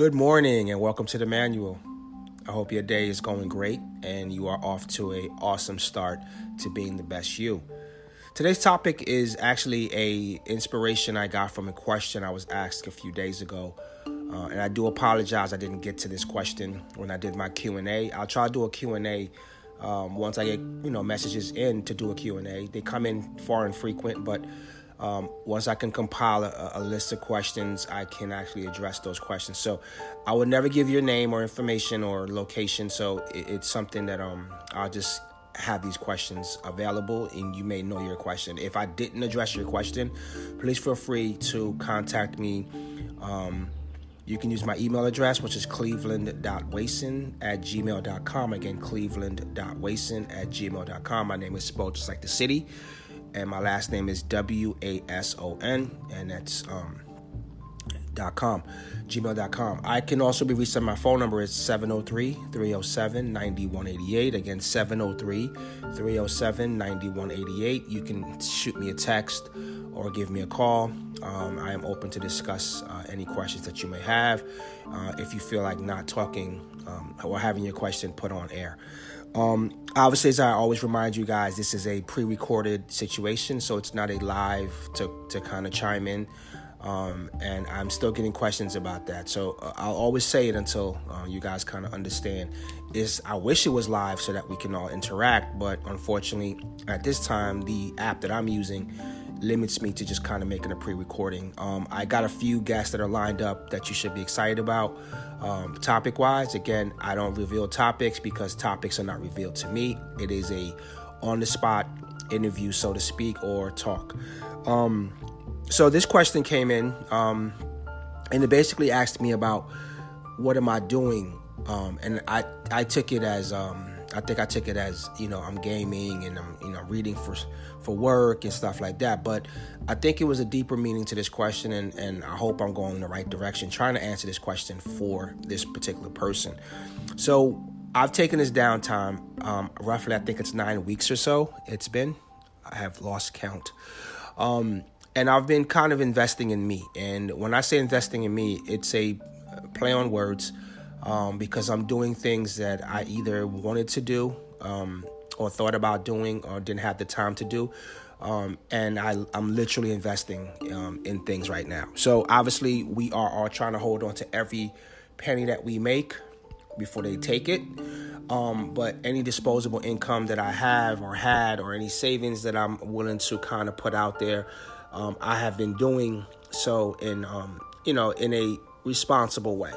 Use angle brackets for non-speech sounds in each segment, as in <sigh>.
Good morning and welcome to the manual. I hope your day is going great and you are off to a awesome start to being the best you. Today's topic is actually a inspiration I got from a question I was asked a few days ago. Uh, and I do apologize I didn't get to this question when I did my Q&A. I'll try to do a Q&A um, once I get, you know, messages in to do a Q&A. They come in far and frequent, but um, once I can compile a, a, list of questions, I can actually address those questions. So I would never give your name or information or location. So it, it's something that um, I'll just have these questions available and you may know your question. If I didn't address your question, please feel free to contact me. Um, you can use my email address, which is cleveland.wason at gmail.com. Again, cleveland.wason at gmail.com. My name is spelled just like the city and my last name is W A S O N, and that's um, dot com, gmail.com. I can also be reached on my phone number It's 703 307 9188. Again, 703 307 9188. You can shoot me a text or give me a call. Um, I am open to discuss uh, any questions that you may have. Uh, if you feel like not talking um, or having your question put on air. Um, obviously, as I always remind you guys, this is a pre-recorded situation, so it's not a live to to kind of chime in. Um, and I'm still getting questions about that. So uh, I'll always say it until uh, you guys kind of understand. Is I wish it was live so that we can all interact, but unfortunately, at this time, the app that I'm using limits me to just kind of making a pre-recording. Um, I got a few guests that are lined up that you should be excited about. Um, topic wise, again, I don't reveal topics because topics are not revealed to me. It is a on the spot interview, so to speak, or talk. Um, so this question came in, um, and it basically asked me about what am I doing, um, and I I took it as um, I think I took it as you know I'm gaming and I'm you know reading for for work and stuff like that. But I think it was a deeper meaning to this question, and and I hope I'm going in the right direction, trying to answer this question for this particular person. So I've taken this downtime, um, roughly I think it's nine weeks or so. It's been I have lost count. Um, and I've been kind of investing in me. And when I say investing in me, it's a play on words um, because I'm doing things that I either wanted to do um, or thought about doing or didn't have the time to do. Um, and I, am literally investing um, in things right now. So obviously, we are all trying to hold on to every penny that we make before they take it. Um, but any disposable income that I have or had, or any savings that I'm willing to kind of put out there, um, I have been doing so in you know in a responsible way.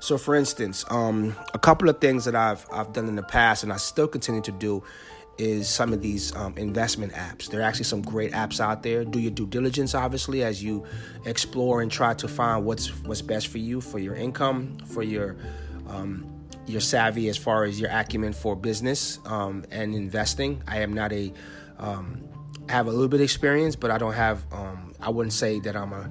So, for instance, um, a couple of things that I've I've done in the past, and I still continue to do, is some of these um, investment apps. There are actually some great apps out there. Do your due diligence, obviously, as you explore and try to find what's what's best for you, for your income, for your um, your savvy as far as your acumen for business um, and investing. I am not a um, have a little bit of experience, but I don't have. Um, I wouldn't say that I'm a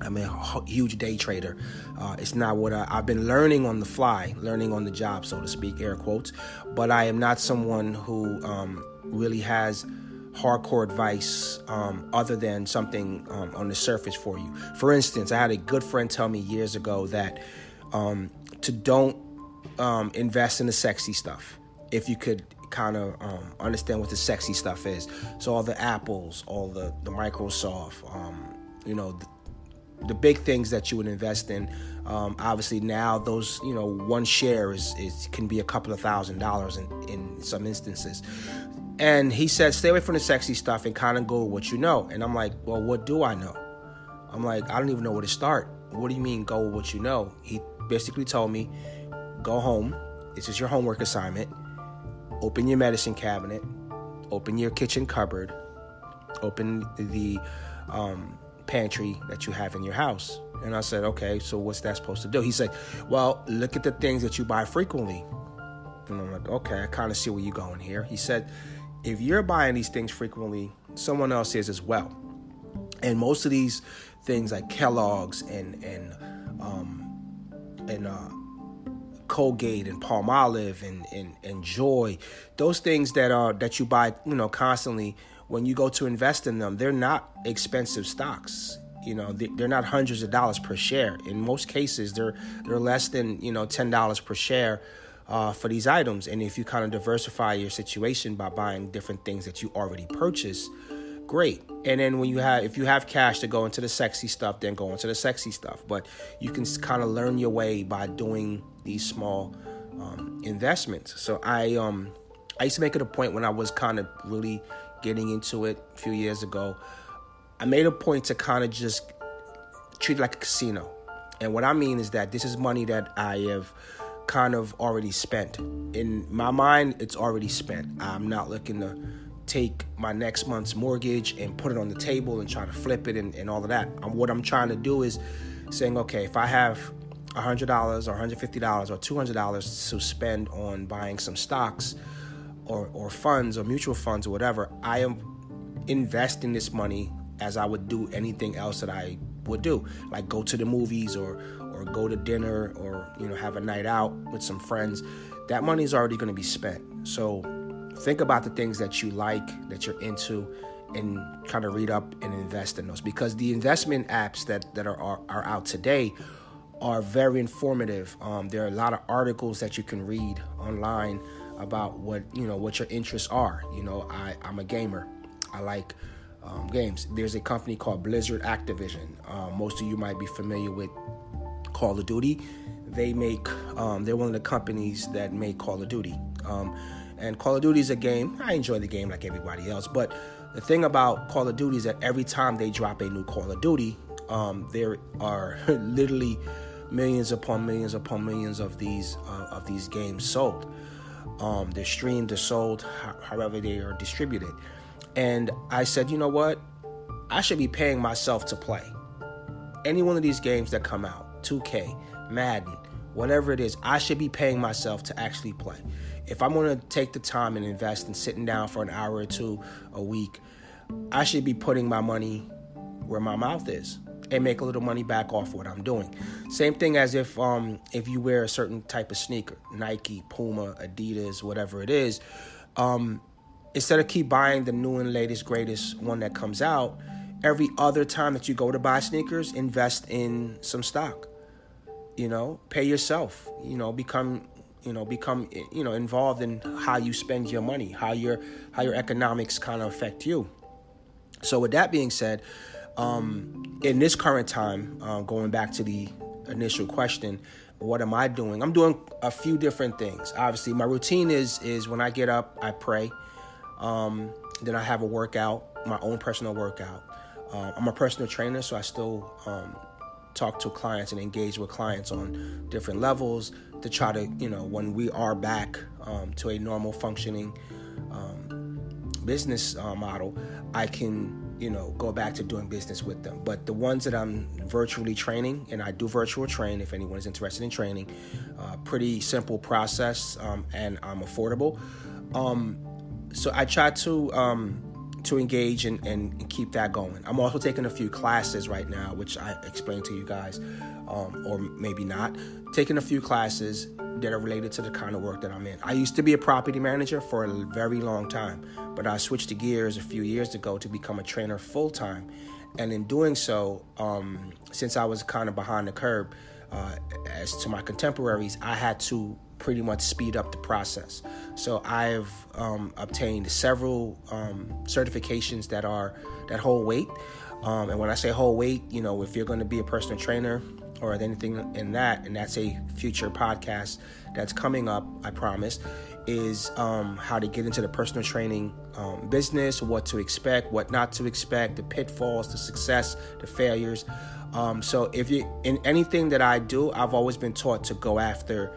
I'm a huge day trader. Uh, it's not what I, have been learning on the fly, learning on the job, so to speak, air quotes. But I am not someone who um, really has hardcore advice um, other than something um, on the surface for you. For instance, I had a good friend tell me years ago that um, to don't um, invest in the sexy stuff. If you could kind of um, understand what the sexy stuff is, so all the Apples, all the the Microsoft, you know, the big things that you would invest in. Um, obviously, now those you know one share is, is can be a couple of thousand dollars in in some instances. And he said, stay away from the sexy stuff and kind of go with what you know. And I'm like, well, what do I know? I'm like, I don't even know where to start. What do you mean go with what you know? He basically told me, go home. This is your homework assignment. Open your medicine cabinet. Open your kitchen cupboard. Open the um, pantry that you have in your house. And I said, okay, so what's that supposed to do? He said, well, look at the things that you buy frequently. And I'm like, okay, I kind of see where you're going here. He said, if you're buying these things frequently, someone else is as well. And most of these things like Kellogg's and and um, and uh, Colgate and Palmolive and, and and Joy, those things that are that you buy, you know, constantly when you go to invest in them, they're not expensive stocks. You know, they're not hundreds of dollars per share. In most cases, they're they're less than you know ten dollars per share uh, for these items. And if you kind of diversify your situation by buying different things that you already purchase, great. And then when you have, if you have cash to go into the sexy stuff, then go into the sexy stuff. But you can kind of learn your way by doing these small um, investments. So I, um, I used to make it a point when I was kind of really getting into it a few years ago. I made a point to kind of just treat it like a casino. And what I mean is that this is money that I have kind of already spent. In my mind, it's already spent. I'm not looking to take my next month's mortgage and put it on the table and try to flip it and, and all of that. What I'm trying to do is saying, okay, if I have $100 or $150 or $200 to spend on buying some stocks or, or funds or mutual funds or whatever, I am investing this money as I would do anything else that I would do, like go to the movies or or go to dinner or you know have a night out with some friends. That money is already going to be spent. So think about the things that you like, that you're into, and kind of read up and invest in those because the investment apps that that are are, are out today are very informative. Um, there are a lot of articles that you can read online about what you know what your interests are. You know, I I'm a gamer. I like um, games. There's a company called Blizzard Activision. Uh, most of you might be familiar with Call of Duty. They make um, they're one of the companies that make Call of Duty. Um, and Call of Duty is a game. I enjoy the game like everybody else, but the thing about Call of Duty is that every time they drop a new Call of Duty, um, there are <laughs> literally millions upon millions upon millions of these uh, of these games sold. Um, they're streamed, they're sold, however they are distributed. And I said, you know what? I should be paying myself to play. Any one of these games that come out, 2K, Madden, whatever it is, I should be paying myself to actually play. If I'm going to take the time and invest in sitting down for an hour or two a week, I should be putting my money where my mouth is and make a little money back off what I'm doing. Same thing as if um, if you wear a certain type of sneaker, Nike, Puma, Adidas, whatever it is. Um, instead of keep buying the new and latest greatest one that comes out every other time that you go to buy sneakers invest in some stock you know pay yourself you know become you know become you know involved in how you spend your money how your how your economics kind of affect you so with that being said um, in this current time uh, going back to the initial question what am i doing? I'm doing a few different things. Obviously my routine is is when i get up i pray. Um, then I have a workout, my own personal workout. Uh, I'm a personal trainer, so I still um, talk to clients and engage with clients on different levels to try to, you know, when we are back um, to a normal functioning um, business uh, model, I can, you know, go back to doing business with them. But the ones that I'm virtually training, and I do virtual train if anyone is interested in training, uh, pretty simple process, um, and I'm affordable. Um, so I try to um, to engage and, and, keep that going. I'm also taking a few classes right now, which I explained to you guys, um, or maybe not. Taking a few classes that are related to the kind of work that I'm in. I used to be a property manager for a very long time, but I switched to gears a few years ago to become a trainer full time. And in doing so, um, since I was kind of behind the curve uh, as to my contemporaries, I had to pretty much speed up the process. So I've um, obtained several um, certifications that are that hold weight. Um, and when I say hold weight, you know, if you're going to be a personal trainer or anything in that, and that's a future podcast that's coming up, I promise, is um, how to get into the personal training um, business, what to expect, what not to expect, the pitfalls, the success, the failures. Um, so if you in anything that I do, I've always been taught to go after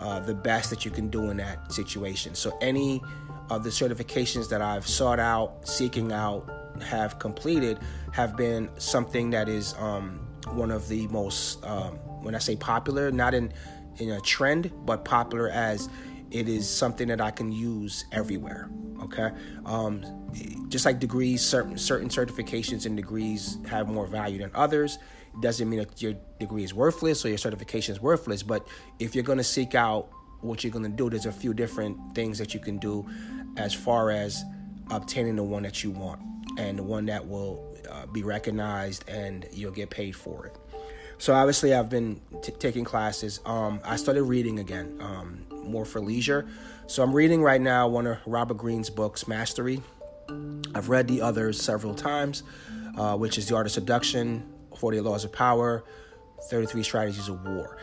uh, the best that you can do in that situation. So, any of the certifications that I've sought out, seeking out, have completed have been something that is um, one of the most, um, when I say popular, not in, in a trend, but popular as it is something that I can use everywhere. Okay, um, just like degrees, certain certain certifications and degrees have more value than others doesn't mean that your degree is worthless or your certification is worthless. But if you're going to seek out what you're going to do, there's a few different things that you can do as far as obtaining the one that you want and the one that will uh, be recognized and you'll get paid for it. So obviously, I've been t- taking classes. Um, I started reading again, um, more for leisure. So I'm reading right now one of Robert Greene's books, Mastery. I've read the others several times, uh, which is The Art of Seduction, 48 Laws of Power, 33 Strategies of War.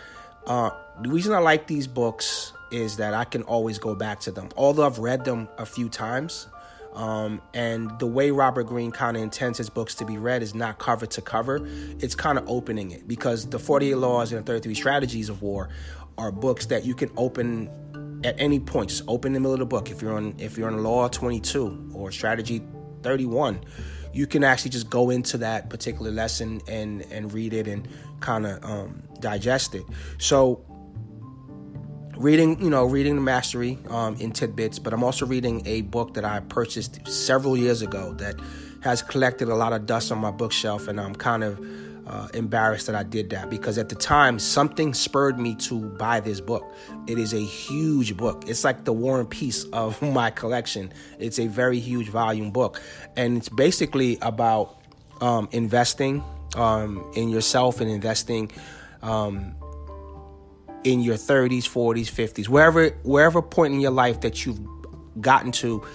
Uh, the reason I like these books is that I can always go back to them. Although I've read them a few times, um, and the way Robert Greene kind of intends his books to be read is not cover to cover. It's kind of opening it because the 48 Laws and the 33 Strategies of War are books that you can open at any point. Just open the middle of the book. If you're on if you're on Law 22 or Strategy 31, you can actually just go into that particular lesson and and read it and kind of um, digest it. So reading, you know, reading the mastery um, in tidbits, but I'm also reading a book that I purchased several years ago that has collected a lot of dust on my bookshelf, and I'm kind of uh, embarrassed that I did that because at the time something spurred me to buy this book. It is a huge book. It's like the War and Peace of <laughs> my collection. It's a very huge volume book, and it's basically about um, investing um, in yourself and investing um, in your 30s, 40s, 50s, wherever wherever point in your life that you've gotten to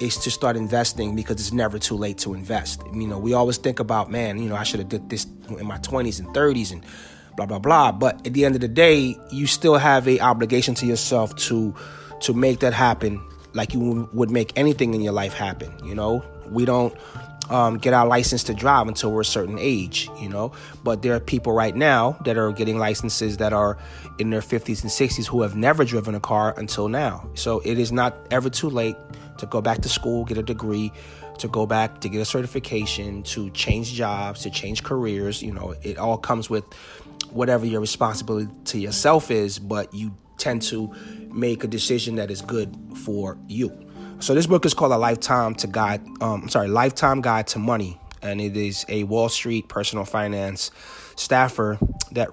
is to start investing because it's never too late to invest. You know, we always think about, man, you know, I should have did this in my 20s and 30s and blah blah blah, but at the end of the day, you still have a obligation to yourself to to make that happen like you would make anything in your life happen, you know? We don't um, get our license to drive until we're a certain age, you know. But there are people right now that are getting licenses that are in their 50s and 60s who have never driven a car until now. So it is not ever too late to go back to school, get a degree, to go back to get a certification, to change jobs, to change careers. You know, it all comes with whatever your responsibility to yourself is, but you tend to make a decision that is good for you. So this book is called A Lifetime to Guide. Um, I'm sorry, Lifetime Guide to Money, and it is a Wall Street personal finance staffer that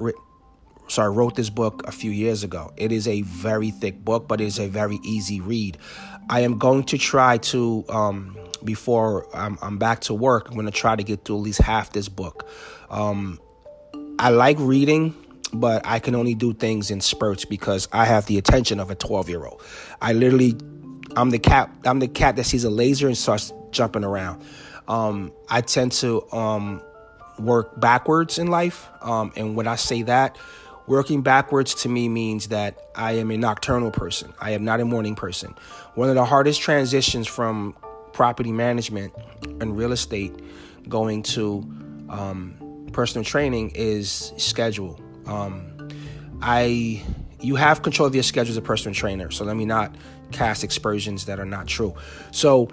sorry wrote this book a few years ago. It is a very thick book, but it is a very easy read. I am going to try to um, before I'm, I'm, back to work. I'm going to try to get through at least half this book. Um, I like reading but I can only do things in spurts because I have the attention of a 12 year old. I literally I'm the cat. I'm the cat that sees a laser and starts jumping around. Um, I tend to um, work backwards in life, um, and when I say that, working backwards to me means that I am a nocturnal person. I am not a morning person. One of the hardest transitions from property management and real estate going to um, personal training is schedule. Um, I you have control of your schedule as a personal trainer. So let me not cast aspersions that are not true. So,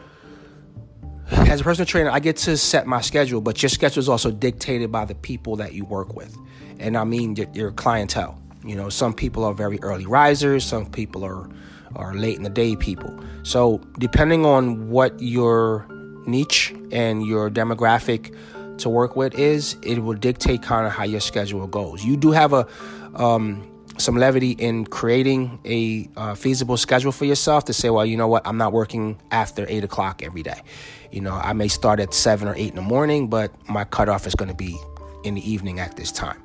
as a personal trainer, I get to set my schedule, but your schedule is also dictated by the people that you work with. And I mean your, your clientele. You know, some people are very early risers, some people are are late in the day people. So, depending on what your niche and your demographic to work with is, it will dictate kind of how your schedule goes. You do have a um, some levity in creating a uh, feasible schedule for yourself to say, well, you know what, I'm not working after eight o'clock every day. You know, I may start at seven or eight in the morning, but my cutoff is going to be in the evening at this time.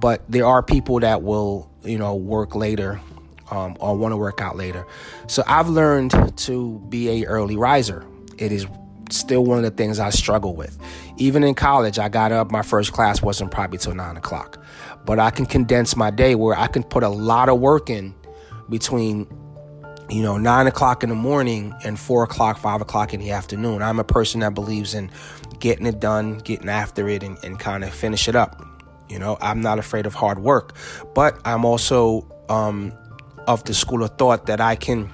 But there are people that will, you know, work later um, or want to work out later. So I've learned to be a early riser. It is still one of the things I struggle with. Even in college, I got up, my first class wasn't probably till nine o'clock. But I can condense my day where I can put a lot of work in between, you know, nine o'clock in the morning and four o'clock, five o'clock in the afternoon. I'm a person that believes in getting it done, getting after it, and, and kind of finish it up. You know, I'm not afraid of hard work, but I'm also um, of the school of thought that I can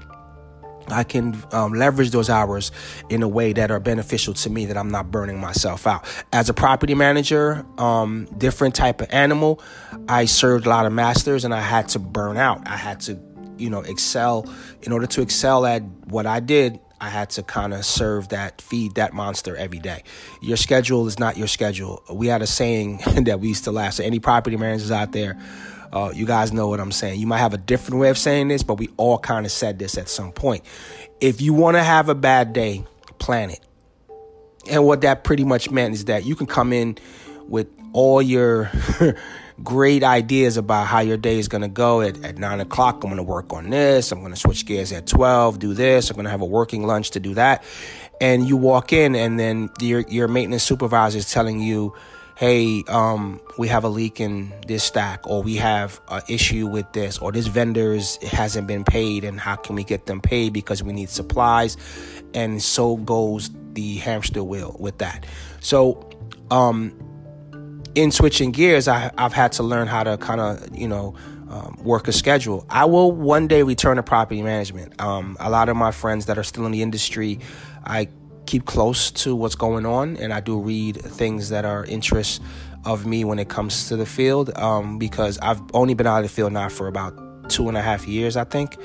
I can um, leverage those hours in a way that are beneficial to me that I'm not burning myself out. As a property manager, um, different type of animal, I served a lot of masters and I had to burn out. I had to, you know, excel. In order to excel at what I did, I had to kind of serve that, feed that monster every day. Your schedule is not your schedule. We had a saying <laughs> that we used to laugh. So any property managers out there, uh, you guys know what I'm saying. You might have a different way of saying this, but we all kind of said this at some point. If you want to have a bad day, plan it. and what that pretty much meant is that you can come in with all your <laughs> great ideas about how your day is going to go at, at 9 o'clock. I'm going to work on this. I'm going to switch gears at 12 do this. I'm going to have a working lunch to do that. And you walk in and then your your maintenance supervisor is telling you hey um, we have a leak in this stack or we have an issue with this or this vendors hasn't been paid and how can we get them paid because we need supplies? And so goes the hamster wheel with that. So um, in switching gears, I, have had to learn how to kind of, you know, um, work a schedule. I will one day return to property management. Um, a lot of my friends that are still in the industry, I keep close to what's going on, and I do read things that are interests of me when it comes to the field um, because I've only been out of the field now for about two and a half years, I think.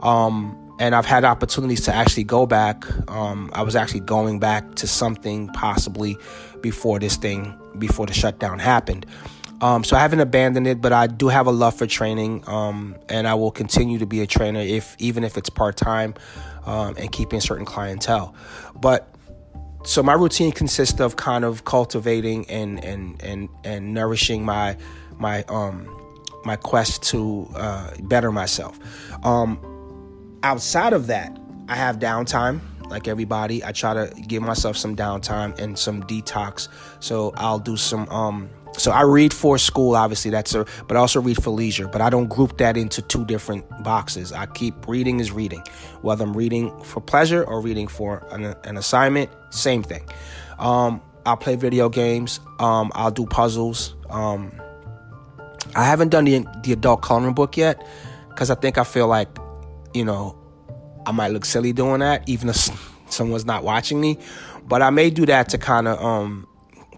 Um, and I've had opportunities to actually go back. Um, I was actually going back to something possibly before this thing, before the shutdown happened. Um, so I haven't abandoned it, but I do have a love for training, um, and I will continue to be a trainer if even if it's part time um, and keeping certain clientele. But so my routine consists of kind of cultivating and and and and nourishing my my um my quest to uh, better myself. Um, outside of that, I have downtime like everybody. I try to give myself some downtime and some detox. So I'll do some um so I read for school, obviously that's a, but I also read for leisure. But I don't group that into two different boxes. I keep reading is reading, whether I'm reading for pleasure or reading for an, an assignment. Same thing. Um, I'll play video games. Um, I'll do puzzles. Um, I haven't done the the adult coloring book yet because I think I feel like you know, I might look silly doing that, even if <laughs> someone's not watching me. But I may do that to kind of, um,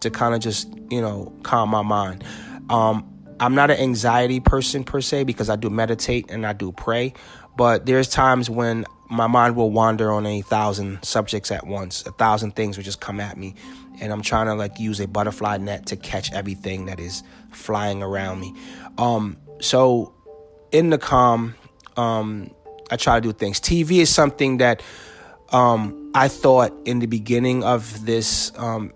to kind of just, you know, calm my mind. Um, I'm not an anxiety person per se because I do meditate and I do pray. But there's times when my mind will wander on a thousand subjects at once. A thousand things will just come at me. And I'm trying to like use a butterfly net to catch everything that is flying around me. Um, so in the calm, um, I try to do things. TV is something that um, I thought in the beginning of this um,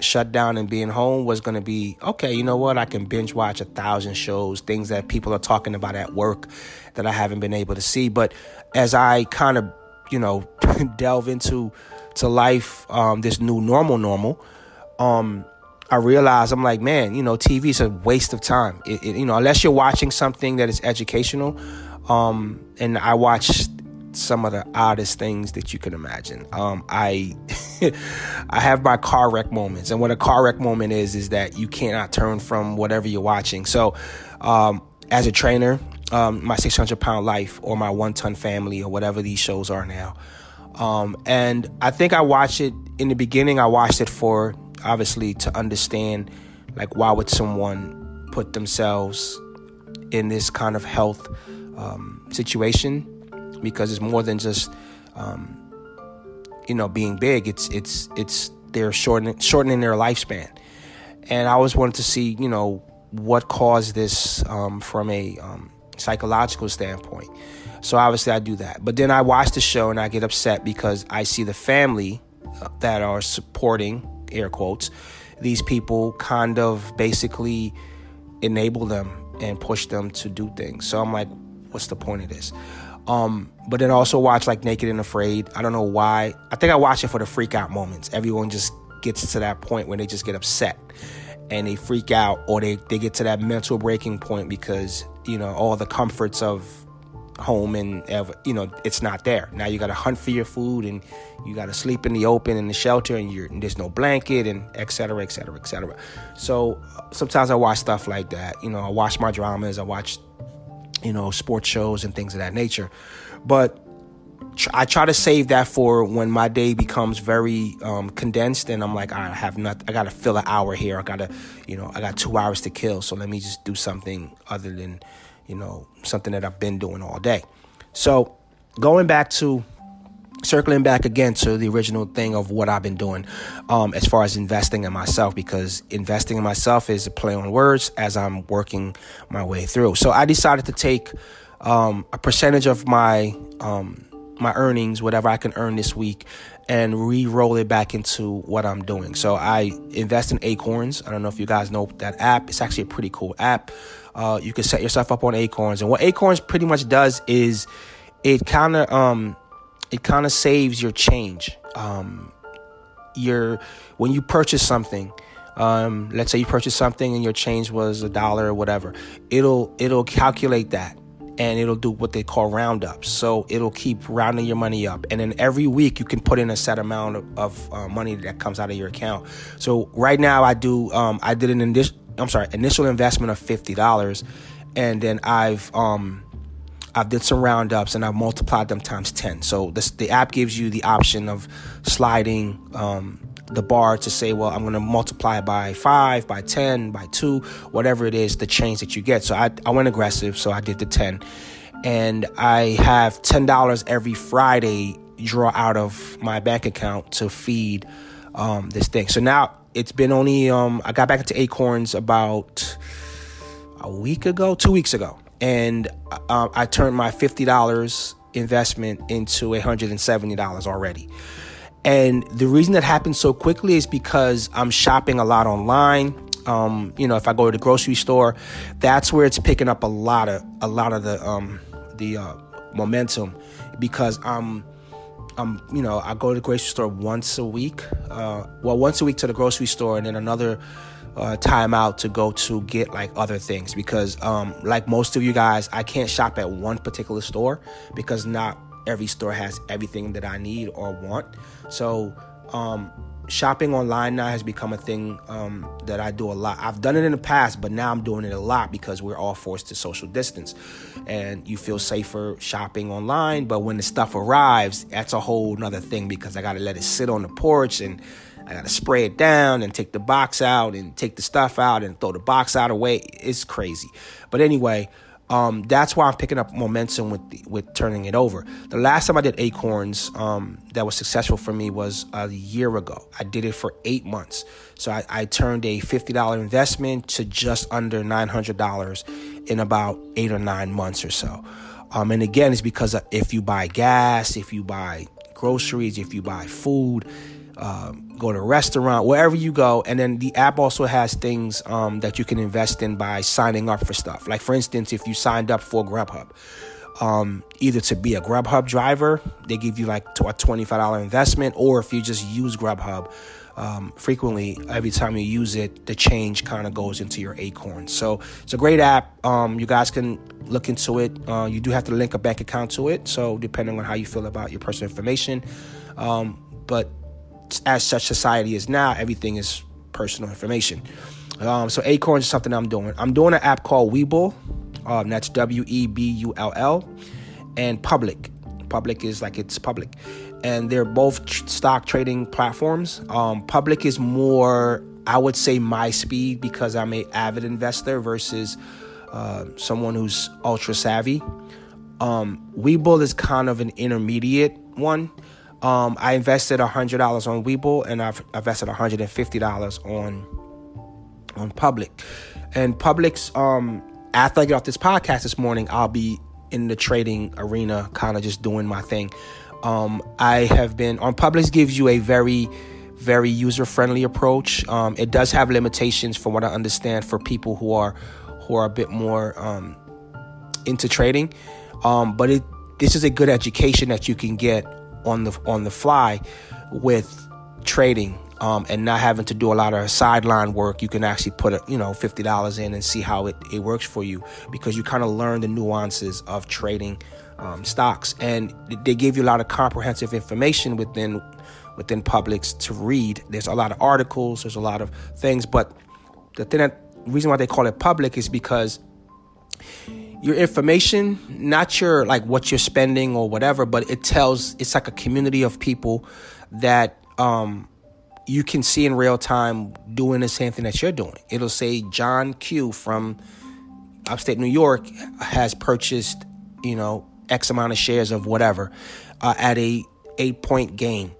shutdown and being home was going to be okay. You know what? I can binge watch a thousand shows, things that people are talking about at work that I haven't been able to see. But as I kind of, you know, <laughs> delve into to life, um, this new normal, normal, um, I realize I'm like, man, you know, TV is a waste of time. It, it, you know, unless you're watching something that is educational um, and I watched some of the oddest things that you can imagine. Um, I <laughs> I have my car wreck moments, and what a car wreck moment is is that you cannot turn from whatever you're watching. So, um, as a trainer, um, my 600 pound life or my one ton family or whatever these shows are now, um, and I think I watched it in the beginning. I watched it for obviously to understand like why would someone put themselves in this kind of health um, situation because it's more than just um, you know being big. It's it's it's they're shortening shortening their lifespan, and I always wanted to see you know what caused this um, from a um, psychological standpoint. So obviously I do that, but then I watch the show and I get upset because I see the family uh, that are supporting air quotes these people kind of basically enable them and push them to do things. So I'm like, what's the point of this? Um, but then also watch like Naked and Afraid. I don't know why. I think I watch it for the freak out moments. Everyone just gets to that point where they just get upset and they freak out or they, they get to that mental breaking point because, you know, all the comforts of home and ever, you know, it's not there. Now you got to hunt for your food and you got to sleep in the open in the shelter and, you're, and there's no blanket and et cetera, et cetera, et cetera. So sometimes I watch stuff like that. You know, I watch my dramas. I watch you know, sports shows and things of that nature. But I try to save that for when my day becomes very um, condensed and I'm like, I have not, I got to fill an hour here. I got to, you know, I got two hours to kill. So let me just do something other than, you know, something that I've been doing all day. So going back to circling back again to the original thing of what I've been doing um, as far as investing in myself, because investing in myself is a play on words as I'm working my way through. So I decided to take um, a percentage of my um, my earnings, whatever I can earn this week, and re-roll it back into what I'm doing. So I invest in Acorns. I don't know if you guys know that app. It's actually a pretty cool app. Uh, you can set yourself up on Acorns, and what Acorns pretty much does is it kind of um, it kind of saves your change. Um, your when you purchase something. Um, let's say you purchase something and your change was a dollar or whatever. It'll it'll calculate that and it'll do what they call roundups. So it'll keep rounding your money up, and then every week you can put in a set amount of, of uh, money that comes out of your account. So right now I do um, I did an initial I'm sorry initial investment of fifty dollars, and then I've um, I've did some roundups and I've multiplied them times ten. So this, the app gives you the option of sliding. Um, the bar to say, well, I'm going to multiply by five, by 10, by two, whatever it is, the change that you get. So I, I went aggressive. So I did the 10. And I have $10 every Friday draw out of my bank account to feed um, this thing. So now it's been only, um, I got back into Acorns about a week ago, two weeks ago. And uh, I turned my $50 investment into $170 already. And the reason that happened so quickly is because I'm shopping a lot online. Um, you know, if I go to the grocery store, that's where it's picking up a lot of a lot of the um, the uh, momentum because I'm I'm you know I go to the grocery store once a week. Uh, well, once a week to the grocery store, and then another uh, time out to go to get like other things because um, like most of you guys, I can't shop at one particular store because not every store has everything that I need or want. So, um, shopping online now has become a thing um, that I do a lot. I've done it in the past, but now I'm doing it a lot because we're all forced to social distance, and you feel safer shopping online. But when the stuff arrives, that's a whole nother thing because I got to let it sit on the porch and I got to spray it down and take the box out and take the stuff out and throw the box out away. It's crazy. But anyway, um, that's why I'm picking up momentum with the, with turning it over. The last time I did Acorns um, that was successful for me was a year ago. I did it for eight months. So I, I turned a $50 investment to just under $900 in about eight or nine months or so. Um, and again, it's because if you buy gas, if you buy groceries, if you buy food, um, go to a restaurant, wherever you go. And then the app also has things um, that you can invest in by signing up for stuff. Like, for instance, if you signed up for Grubhub, um, either to be a Grubhub driver, they give you like a $25 investment, or if you just use Grubhub um, frequently, every time you use it, the change kind of goes into your Acorn. So it's a great app. Um, you guys can look into it. Uh, you do have to link a bank account to it. So depending on how you feel about your personal information. Um, but as such society is now, everything is personal information. Um, so Acorn is something I'm doing. I'm doing an app called Webull. Um, that's W E B U L L, and Public. Public is like it's public, and they're both tr- stock trading platforms. Um, public is more, I would say, my speed because I'm a avid investor versus uh, someone who's ultra savvy. Um, Webull is kind of an intermediate one. Um, I invested hundred dollars on Webull, and I've invested hundred and fifty dollars on on Public. And Public's um, after I get off this podcast this morning, I'll be in the trading arena, kind of just doing my thing. Um, I have been on Public's gives you a very very user friendly approach. Um, it does have limitations, from what I understand, for people who are who are a bit more um, into trading. Um, but it this is a good education that you can get on the on the fly with trading um, and not having to do a lot of sideline work, you can actually put a, you know fifty dollars in and see how it, it works for you because you kind of learn the nuances of trading um, stocks, and they give you a lot of comprehensive information within within Publix to read. There's a lot of articles, there's a lot of things, but the thing that reason why they call it public is because your information, not your like what you're spending or whatever, but it tells it's like a community of people that um, you can see in real time doing the same thing that you're doing. It'll say John Q from upstate New York has purchased, you know, X amount of shares of whatever uh, at a eight point gain,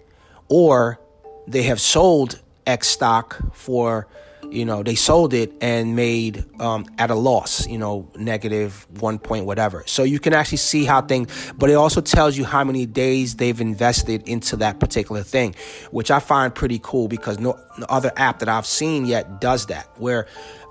or they have sold X stock for you know they sold it and made um, at a loss you know negative one point whatever. So you can actually see how things but it also tells you how many days they've invested into that particular thing which i find pretty cool because no, no other app that i've seen yet does that where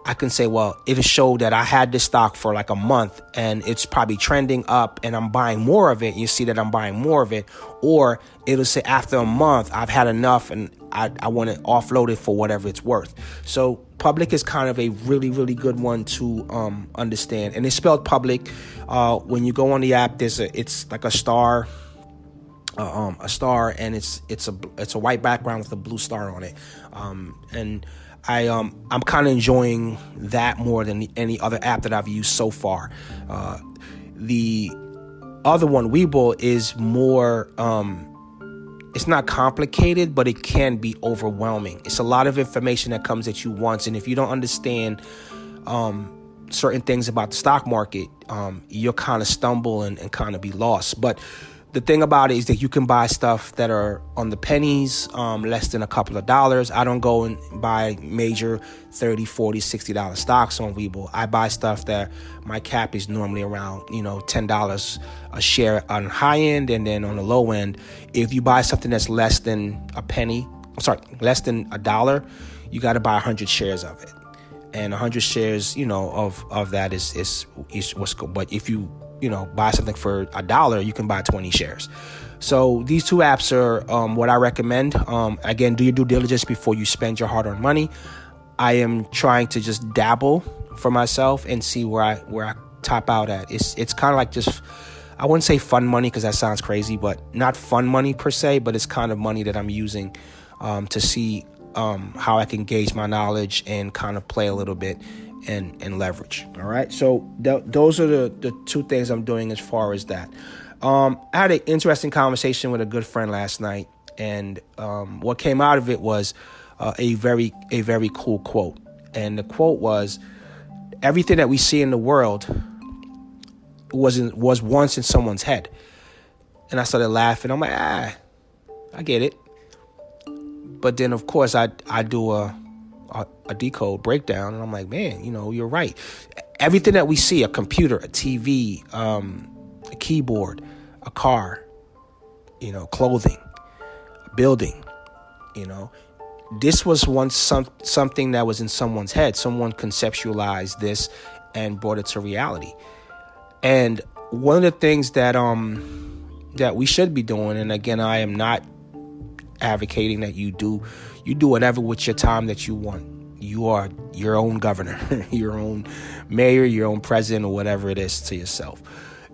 I can say, well, it'll show that I had this stock for like a month and it's probably trending up and I'm buying more of it. You see that I'm buying more of it. Or it'll say after a month, I've had enough and I, I want to offload it for whatever it's worth. So public is kind of a really, really good one to um, understand. And it's spelled public. Uh, when you go on the app, there's a, it's like a star. Uh, um, a star and it's it's a it's a white background with a blue star on it um, and I um I'm kind of enjoying that more than any other app that I've used so far. Uh, the other one, Webull, is more um it's not complicated, but it can be overwhelming. It's a lot of information that comes at you once, and if you don't understand um certain things about the stock market, um, you'll kind of stumble and, and kind of be lost. But the thing about it is that you can buy stuff that are on the pennies um, less than a couple of dollars. I don't go and buy major 30 40 60 dollar stocks on webull. I buy stuff that my cap is normally around you know 10 dollars a share on high end and then on the low end. If you buy something that's less than a penny I'm sorry less than a dollar you got to buy 100 shares of it. And 100 shares you know of of that is is, is what's good but if you you know buy something for a dollar you can buy 20 shares. So these two apps are um, what i recommend. Um, again do your due diligence before you spend your hard-earned money. I am trying to just dabble for myself and see where i where i top out at. It's it's kind of like just i wouldn't say fun money because that sounds crazy but not fun money per se but it's kind of money that i'm using um, to see um, how i can gauge my knowledge and kind of play a little bit and and leverage. All right, so th- those are the the two things I'm doing as far as that. Um, I had an interesting conversation with a good friend last night, and um, what came out of it was uh, a very a very cool quote. And the quote was, "Everything that we see in the world was in, was once in someone's head." And I started laughing. I'm like, ah, I get it. But then, of course, I I do a a, a decode breakdown, and I'm like, man, you know, you're right. Everything that we see a computer, a TV, um, a keyboard, a car, you know, clothing, a building, you know, this was once some, something that was in someone's head. Someone conceptualized this and brought it to reality. And one of the things that um that we should be doing, and again, I am not advocating that you do you do whatever with your time that you want. You are your own governor, <laughs> your own mayor, your own president, or whatever it is to yourself.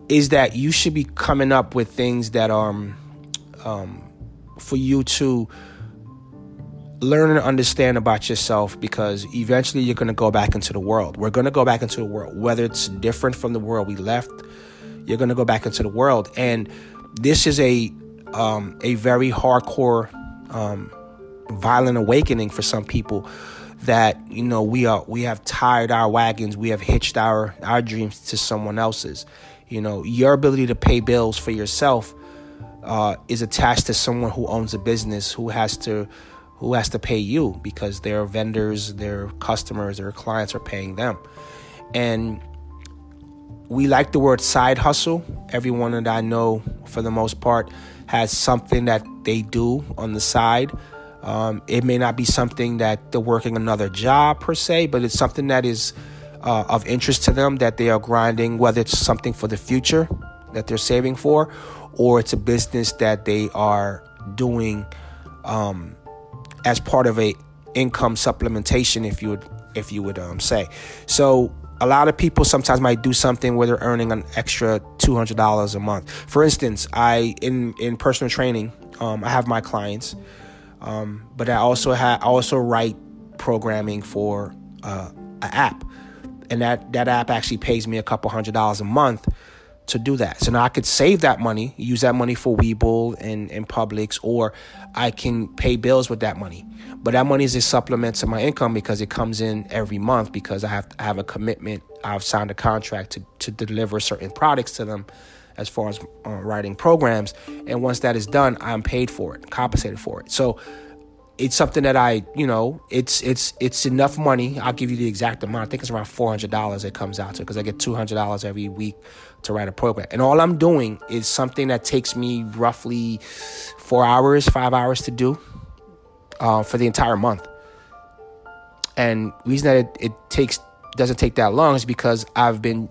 Is that you should be coming up with things that are um, um, for you to learn and understand about yourself because eventually you're going to go back into the world. We're going to go back into the world, whether it's different from the world we left. You're going to go back into the world, and this is a um, a very hardcore, um, violent awakening for some people. That you know we are we have tied our wagons, we have hitched our our dreams to someone else's. You know your ability to pay bills for yourself uh, is attached to someone who owns a business who has to who has to pay you because their vendors, their customers, their clients are paying them. And we like the word side hustle. Everyone that I know, for the most part, has something that they do on the side. Um, it may not be something that they're working another job per se, but it's something that is uh, of interest to them that they are grinding, whether it's something for the future that they're saving for, or it's a business that they are doing um, as part of a income supplementation, if you would if you would um, say. So a lot of people sometimes might do something where they're earning an extra two hundred dollars a month. For instance, I in in personal training, um, I have my clients, um, but I also have I also write programming for uh, an app, and that that app actually pays me a couple hundred dollars a month to do that. So now I could save that money, use that money for Webull and, and Public's, or I can pay bills with that money. But that money is a supplement to my income because it comes in every month because I have to have a commitment. I've signed a contract to, to deliver certain products to them as far as uh, writing programs. And once that is done, I'm paid for it, compensated for it. So it's something that I, you know, it's it's it's enough money. I'll give you the exact amount. I think it's around four hundred dollars. It comes out to because I get two hundred dollars every week to write a program, and all I'm doing is something that takes me roughly four hours, five hours to do uh, for the entire month. And reason that it, it takes doesn't take that long is because I've been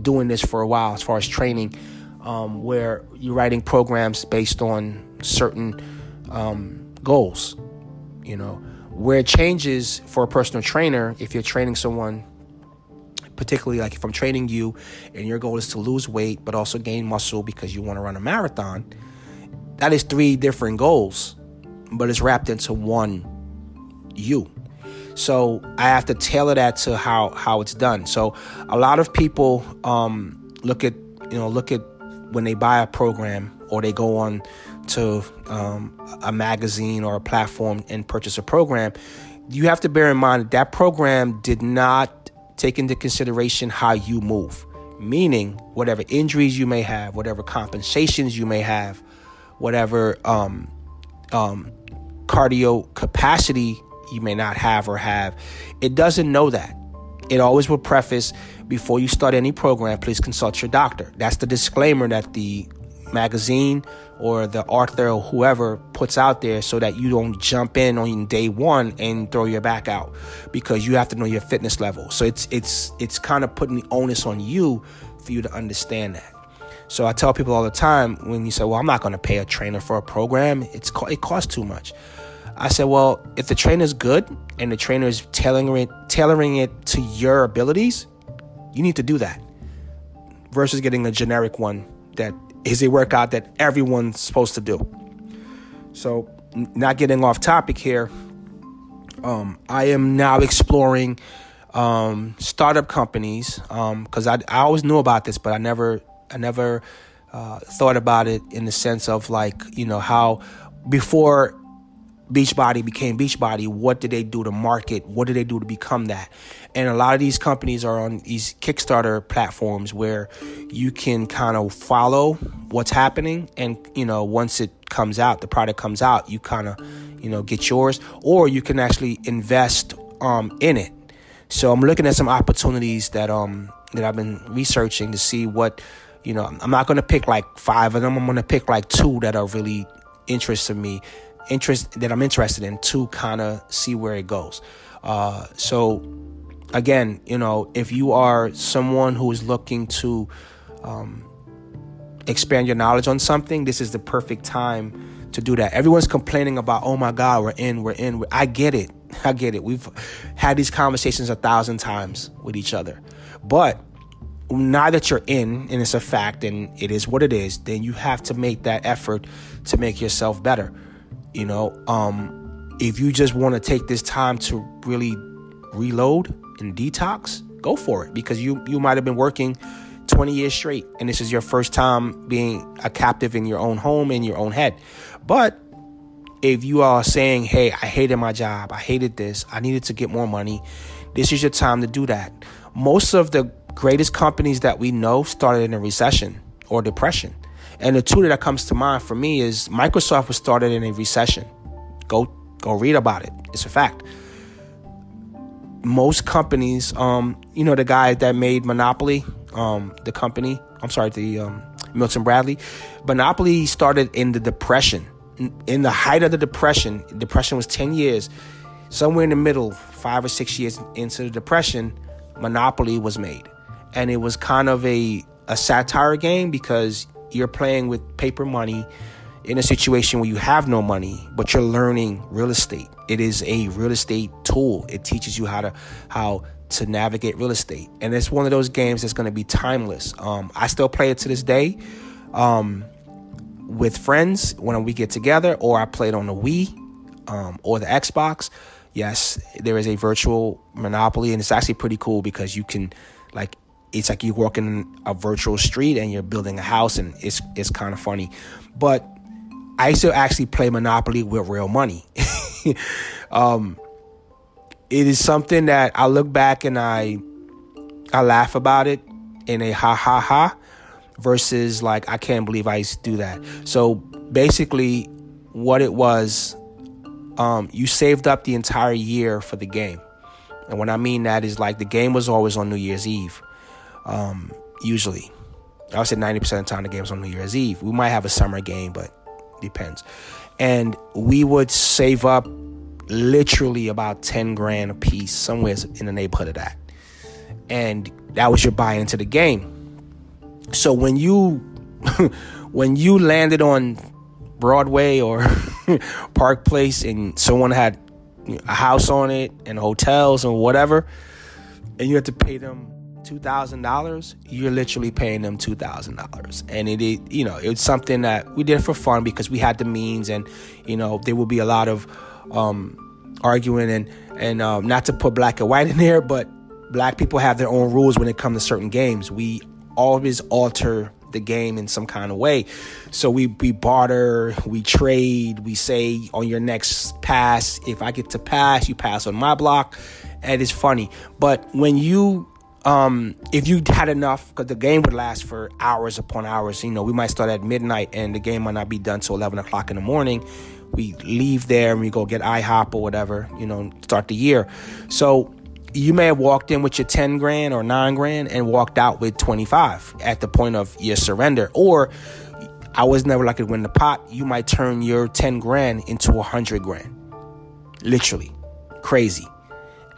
doing this for a while as far as training, um, where you're writing programs based on certain um, goals. You know, where it changes for a personal trainer, if you're training someone, particularly like if I'm training you and your goal is to lose weight but also gain muscle because you want to run a marathon, that is three different goals, but it's wrapped into one you. So I have to tailor that to how how it's done. So a lot of people um, look at you know look at when they buy a program or they go on to um, a magazine or a platform and purchase a program. You have to bear in mind that, that program did not take into consideration how you move, meaning whatever injuries you may have, whatever compensations you may have, whatever um, um, cardio capacity you may not have or have. It doesn't know that. It always will preface before you start any program, please consult your doctor. That's the disclaimer that the magazine or the author or whoever puts out there so that you don't jump in on day one and throw your back out because you have to know your fitness level. So it's it's it's kind of putting the onus on you for you to understand that. So I tell people all the time when you say, "Well, I'm not going to pay a trainer for a program. It's it costs too much." I said, well, if the trainer is good and the trainer is tailoring it, tailoring it to your abilities, you need to do that versus getting a generic one that is a workout that everyone's supposed to do. So, not getting off topic here, um, I am now exploring um, startup companies because um, I, I always knew about this, but I never I never uh, thought about it in the sense of like you know how before Beachbody became Beachbody, what did they do to market? What did they do to become that? And a lot of these companies are on these Kickstarter platforms where you can kind of follow what's happening. And, you know, once it comes out, the product comes out, you kind of, you know, get yours, or you can actually invest um, in it. So I'm looking at some opportunities that um that I've been researching to see what, you know, I'm not going to pick like five of them. I'm going to pick like two that are really interesting to me interest that I'm interested in to kind of see where it goes. Uh, so again, you know, if you are someone who is looking to um, expand your knowledge on something, this is the perfect time to do that. Everyone's complaining about, oh my God, we're in, we're in. I get it. <laughs> I get it. We've had these conversations a thousand times with each other. But now that you're in and it's a fact and it is what it is, then you have to make that effort to make yourself better. You know, um, if you just want to take this time to really reload and detox, go for it because you you might have been working 20 years straight and this is your first time being a captive in your own home in your own head. But if you are saying, "Hey, I hated my job. I hated this. I needed to get more money." This is your time to do that. Most of the greatest companies that we know started in a recession or depression. And the two that comes to mind for me is Microsoft was started in a recession. Go go read about it. It's a fact. Most companies, um, you know, the guy that made Monopoly, um, the company, I'm sorry, the um, Milton Bradley, Monopoly started in the Depression. In the height of the Depression, Depression was 10 years. Somewhere in the middle, five or six years into the Depression, Monopoly was made. And it was kind of a, a satire game because you're playing with paper money in a situation where you have no money, but you're learning real estate. It is a real estate tool. It teaches you how to how to navigate real estate, and it's one of those games that's going to be timeless. Um, I still play it to this day um, with friends when we get together, or I play it on the Wii um, or the Xbox. Yes, there is a virtual Monopoly, and it's actually pretty cool because you can like it's like you're walking a virtual street and you're building a house and it's it's kind of funny. But i used to actually play monopoly with real money. <laughs> Um, it is something that i look back and i i laugh about it in a ha ha ha versus like i can't believe i used to do that. So basically what it was um, you saved up the entire year for the game. And what I mean that is like the game was always on New Year's Eve, um, usually. I would say 90% of the time the game's on New Year's Eve. We might have a summer game, but depends. And we would save up literally about 10 grand a piece, somewhere in the neighborhood of that. And that was your buy into the game. So when you <laughs> when you landed on Broadway or <laughs> Park Place and someone had a house on it and hotels and whatever, and you had to pay them two thousand dollars, you're literally paying them two thousand dollars. And it, it, you know, it's something that we did for fun because we had the means, and you know, there will be a lot of um, arguing and and um, not to put black and white in there, but black people have their own rules when it comes to certain games. We always alter the game in some kind of way. So we we barter, we trade, we say on your next pass, if I get to pass, you pass on my block. And it's funny. But when you um, if you had enough, because the game would last for hours upon hours, you know, we might start at midnight and the game might not be done till 11 o'clock in the morning. We leave there and we go get IHOP or whatever, you know, start the year. So you may have walked in with your 10 grand or 9 grand and walked out with 25 at the point of your surrender. Or I was never likely to win the pot. You might turn your 10 grand into a 100 grand. Literally. Crazy.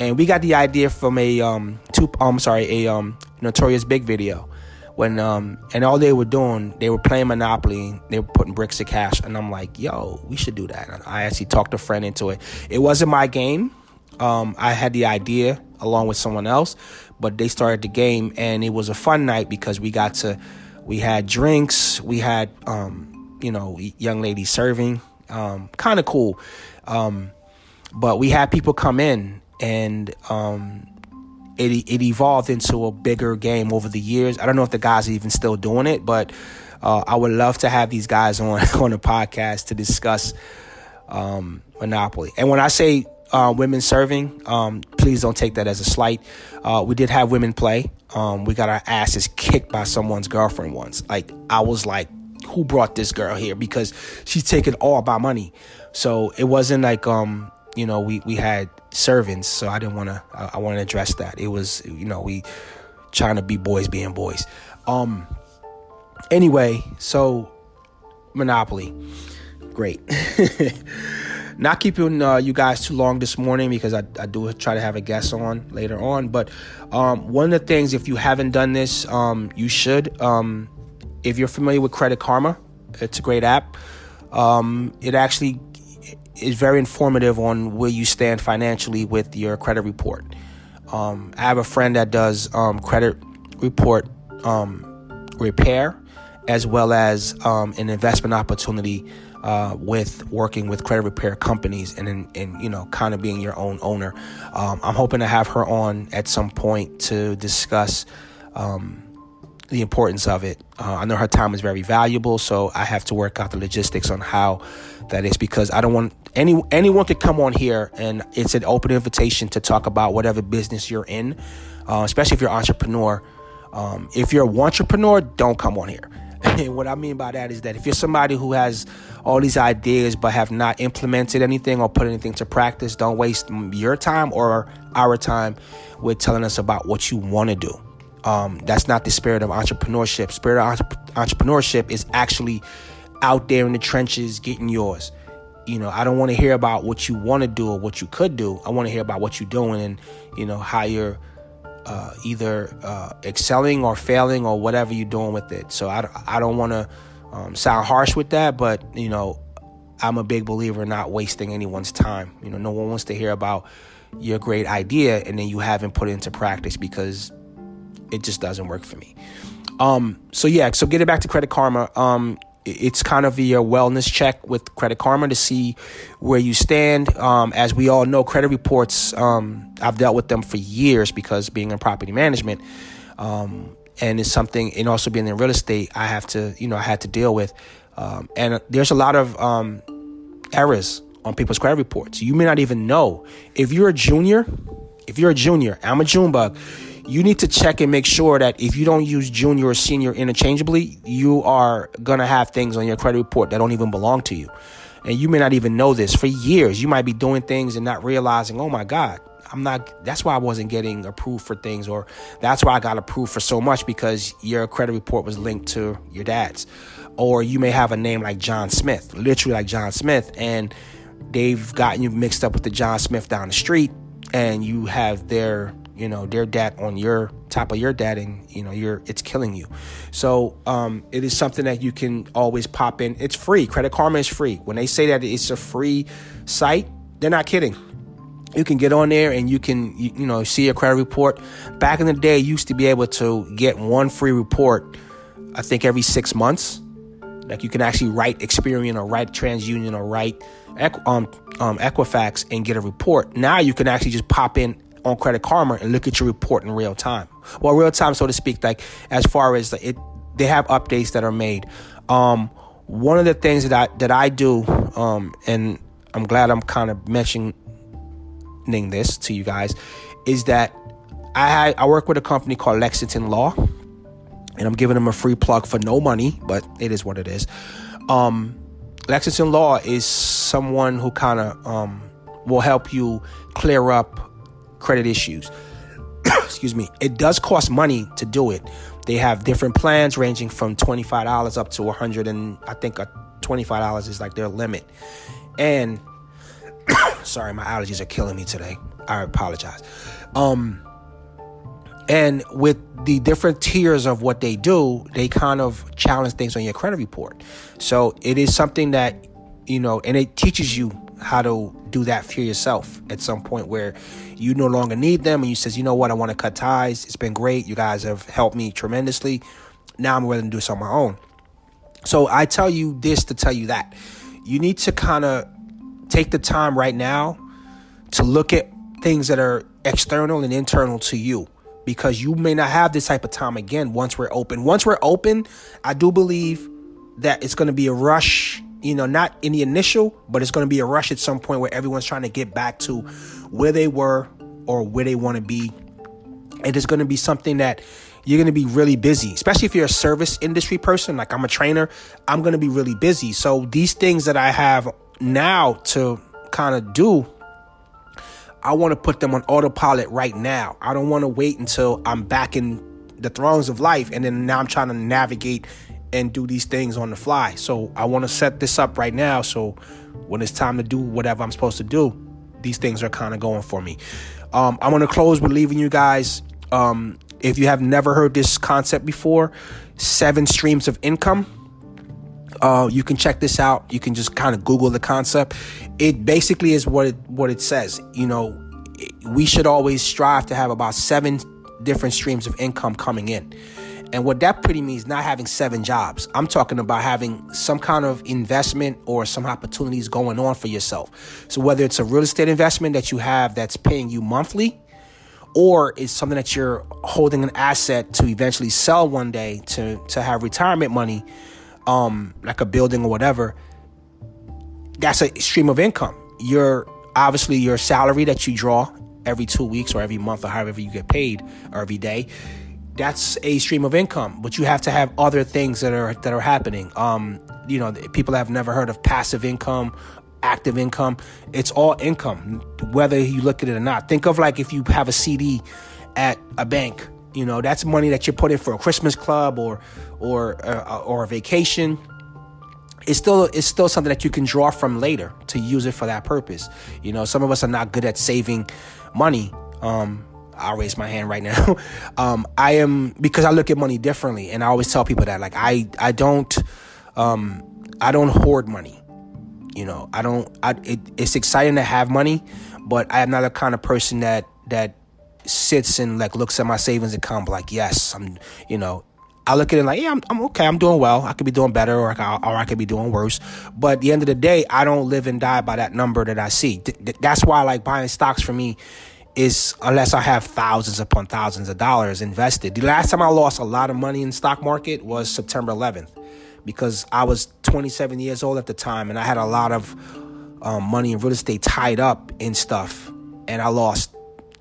And we got the idea from a um two I'm sorry, a um Notorious B.I.G. video. When um and all they were doing, they were playing Monopoly, they were putting bricks of cash, and I'm like, yo, we should do that. And I actually talked a friend into it. It wasn't my game. Um, I had the idea along with someone else, but they started the game, and it was a fun night because we got to, we had drinks, we had, um, you know, young ladies serving, um, kind of cool. Um, but we had people come in and um, it it evolved into a bigger game over the years. I don't know if the guys are even still doing it, but uh, I would love to have these guys on <laughs> on the podcast to discuss um, Monopoly. And when I say uh, women serving, um, please don't take that as a slight. Uh, we did have women play. Um, we got our asses kicked by someone's girlfriend once. Like I was like, who brought this girl here? Because she's taking all my money. So it wasn't like um, you know, we we had servants, so I didn't want to. I, I want to address that. It was, you know, we trying to be boys being boys. Um. Anyway, so Monopoly, great. <laughs> Not keeping uh, you guys too long this morning because I, I do try to have a guest on later on. But um, one of the things, if you haven't done this, um, you should. Um, if you're familiar with Credit Karma, it's a great app. Um, it actually is very informative on where you stand financially with your credit report. Um, I have a friend that does um, credit report um, repair as well as um, an investment opportunity uh, with working with credit repair companies and, and you know kind of being your own owner. Um, I'm hoping to have her on at some point to discuss the importance of it. Uh, I know her time is very valuable, so I have to work out the logistics on how that is because I don't want any anyone to come on here and it's an open invitation to talk about whatever business you're in, uh, especially if you're an entrepreneur. Um, if you're an entrepreneur, don't come on here. And <laughs> what I mean by that is that if you're somebody who has all these ideas but have not implemented anything or put anything to practice, don't waste your time or our time with telling us about what you want to do. Um, that's not the spirit of entrepreneurship. Spirit of entrepreneurship is actually out there in the trenches getting yours. You know, I don't want to hear about what you want to do or what you could do. I want to hear about what you're doing and, you know, how you're uh, either uh, excelling or failing or whatever you're doing with it. So I, I don't want to um, sound harsh with that, but, you know, I'm a big believer in not wasting anyone's time. You know, no one wants to hear about your great idea and then you haven't put it into practice because it just doesn't work for me. Um, so yeah, so getting back to Credit Karma, um, it's kind of a wellness check with Credit Karma to see where you stand. Um, as we all know, credit reports, um, I've dealt with them for years because being in property management, um, and it's something, and also being in real estate, I have to, you know, I had to deal with. Um, and there's a lot of um, errors on people's credit reports. You may not even know. If you're a junior, if you're a junior, I'm a Junebug you need to check and make sure that if you don't use junior or senior interchangeably, you are going to have things on your credit report that don't even belong to you. And you may not even know this for years. You might be doing things and not realizing, oh my God, I'm not, that's why I wasn't getting approved for things, or that's why I got approved for so much because your credit report was linked to your dad's. Or you may have a name like John Smith, literally like John Smith, and they've gotten you mixed up with the John Smith down the street, and you have their you know their debt on your top of your debt and you know you're it's killing you. So um, it is something that you can always pop in. It's free. Credit karma is free. When they say that it's a free site they're not kidding. You can get on there and you can you, you know see a credit report. Back in the day you used to be able to get one free report i think every six months. Like you can actually write experian or write transunion or write um, um, equifax and get a report. Now you can actually just pop in on Credit Karma and look at your report in real time. Well, real time, so to speak, like as far as it, they have updates that are made. Um, one of the things that I that I do, um, and I'm glad I'm kind of mentioning this to you guys, is that I I work with a company called Lexington Law, and I'm giving them a free plug for no money, but it is what it is. Um, Lexington Law is someone who kind of um, will help you clear up credit issues. <coughs> Excuse me. It does cost money to do it. They have different plans ranging from $25 up to 100 and I think $25 is like their limit. And <coughs> sorry, my allergies are killing me today. I apologize. Um and with the different tiers of what they do, they kind of challenge things on your credit report. So it is something that, you know, and it teaches you how to do that for yourself at some point where you no longer need them and you says, you know what, I want to cut ties. It's been great. You guys have helped me tremendously. Now I'm willing to do this on my own. So I tell you this to tell you that. You need to kind of take the time right now to look at things that are external and internal to you because you may not have this type of time again once we're open. Once we're open, I do believe that it's going to be a rush you know, not in the initial, but it's going to be a rush at some point where everyone's trying to get back to where they were or where they want to be. It is going to be something that you're going to be really busy, especially if you're a service industry person. Like I'm a trainer, I'm going to be really busy. So these things that I have now to kind of do, I want to put them on autopilot right now. I don't want to wait until I'm back in the thrones of life and then now I'm trying to navigate and do these things on the fly. So I want to set this up right now. So when it's time to do whatever I'm supposed to do, these things are kind of going for me. Um, I'm going to close with leaving you guys. Um, if you have never heard this concept before, seven streams of income. Uh, you can check this out. You can just kind of Google the concept. It basically is what it what it says. You know, we should always strive to have about seven different streams of income coming in. And what that pretty means not having seven jobs. I'm talking about having some kind of investment or some opportunities going on for yourself. So whether it's a real estate investment that you have that's paying you monthly, or it's something that you're holding an asset to eventually sell one day to to have retirement money, um, like a building or whatever. That's a stream of income. Your obviously your salary that you draw every two weeks or every month or however you get paid or every day that's a stream of income but you have to have other things that are that are happening. Um you know people have never heard of passive income active income it's all income whether you look at it or not. Think of like if you have a cd at a bank you know that's money that you're putting for a christmas club or or uh, or a vacation. It's still it's still something that you can draw from later to use it for that purpose. You know some of us are not good at saving money um I'll raise my hand right now. <laughs> Um, I am because I look at money differently, and I always tell people that like I I don't um, I don't hoard money. You know, I don't. I, it, it's exciting to have money, but I am not the kind of person that that sits and like looks at my savings account like yes, I'm. You know, I look at it like, yeah, I'm, I'm okay. I'm doing well. I could be doing better, or I, or I could be doing worse. But at the end of the day, I don't live and die by that number that I see. that's why, like buying stocks for me, is unless I have thousands upon thousands of dollars invested. The last time I lost a lot of money in stock market was September 11th because I was 27 years old at the time and I had a lot of um, money in real estate tied up in stuff and I lost.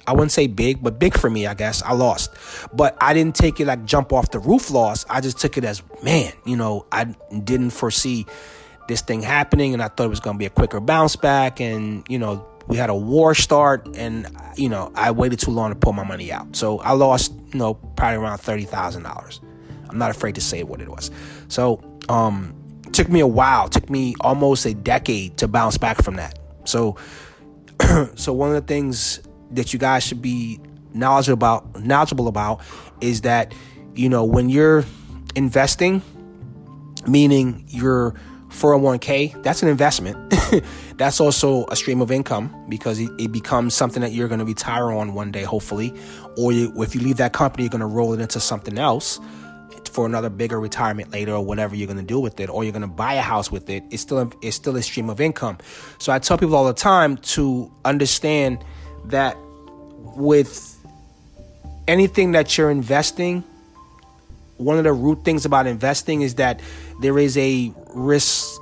I wouldn't say big, but big for me, I guess. I lost. But I didn't take it like jump off the roof loss. I just took it as, man, you know, I didn't foresee this thing happening, and I thought it was going to be a quicker bounce back, and you know we had a war start, and you know I waited too long to pull my money out, so I lost you know probably around thirty thousand dollars. I'm not afraid to say what it was. So um, took me a while, took me almost a decade to bounce back from that. So <clears throat> so one of the things that you guys should be knowledgeable about knowledgeable about is that you know when you're investing meaning your 401k that's an investment <laughs> that's also a stream of income because it, it becomes something that you're going to retire on one day hopefully. Or you, if you leave that company you're going to roll it into something else for another bigger retirement later or whatever you're going to do with it. Or you're going to buy a house with it. It's still it's still a stream of income. So i tell people all the time to understand that with anything that you're investing one of the root things about investing is that there is a risk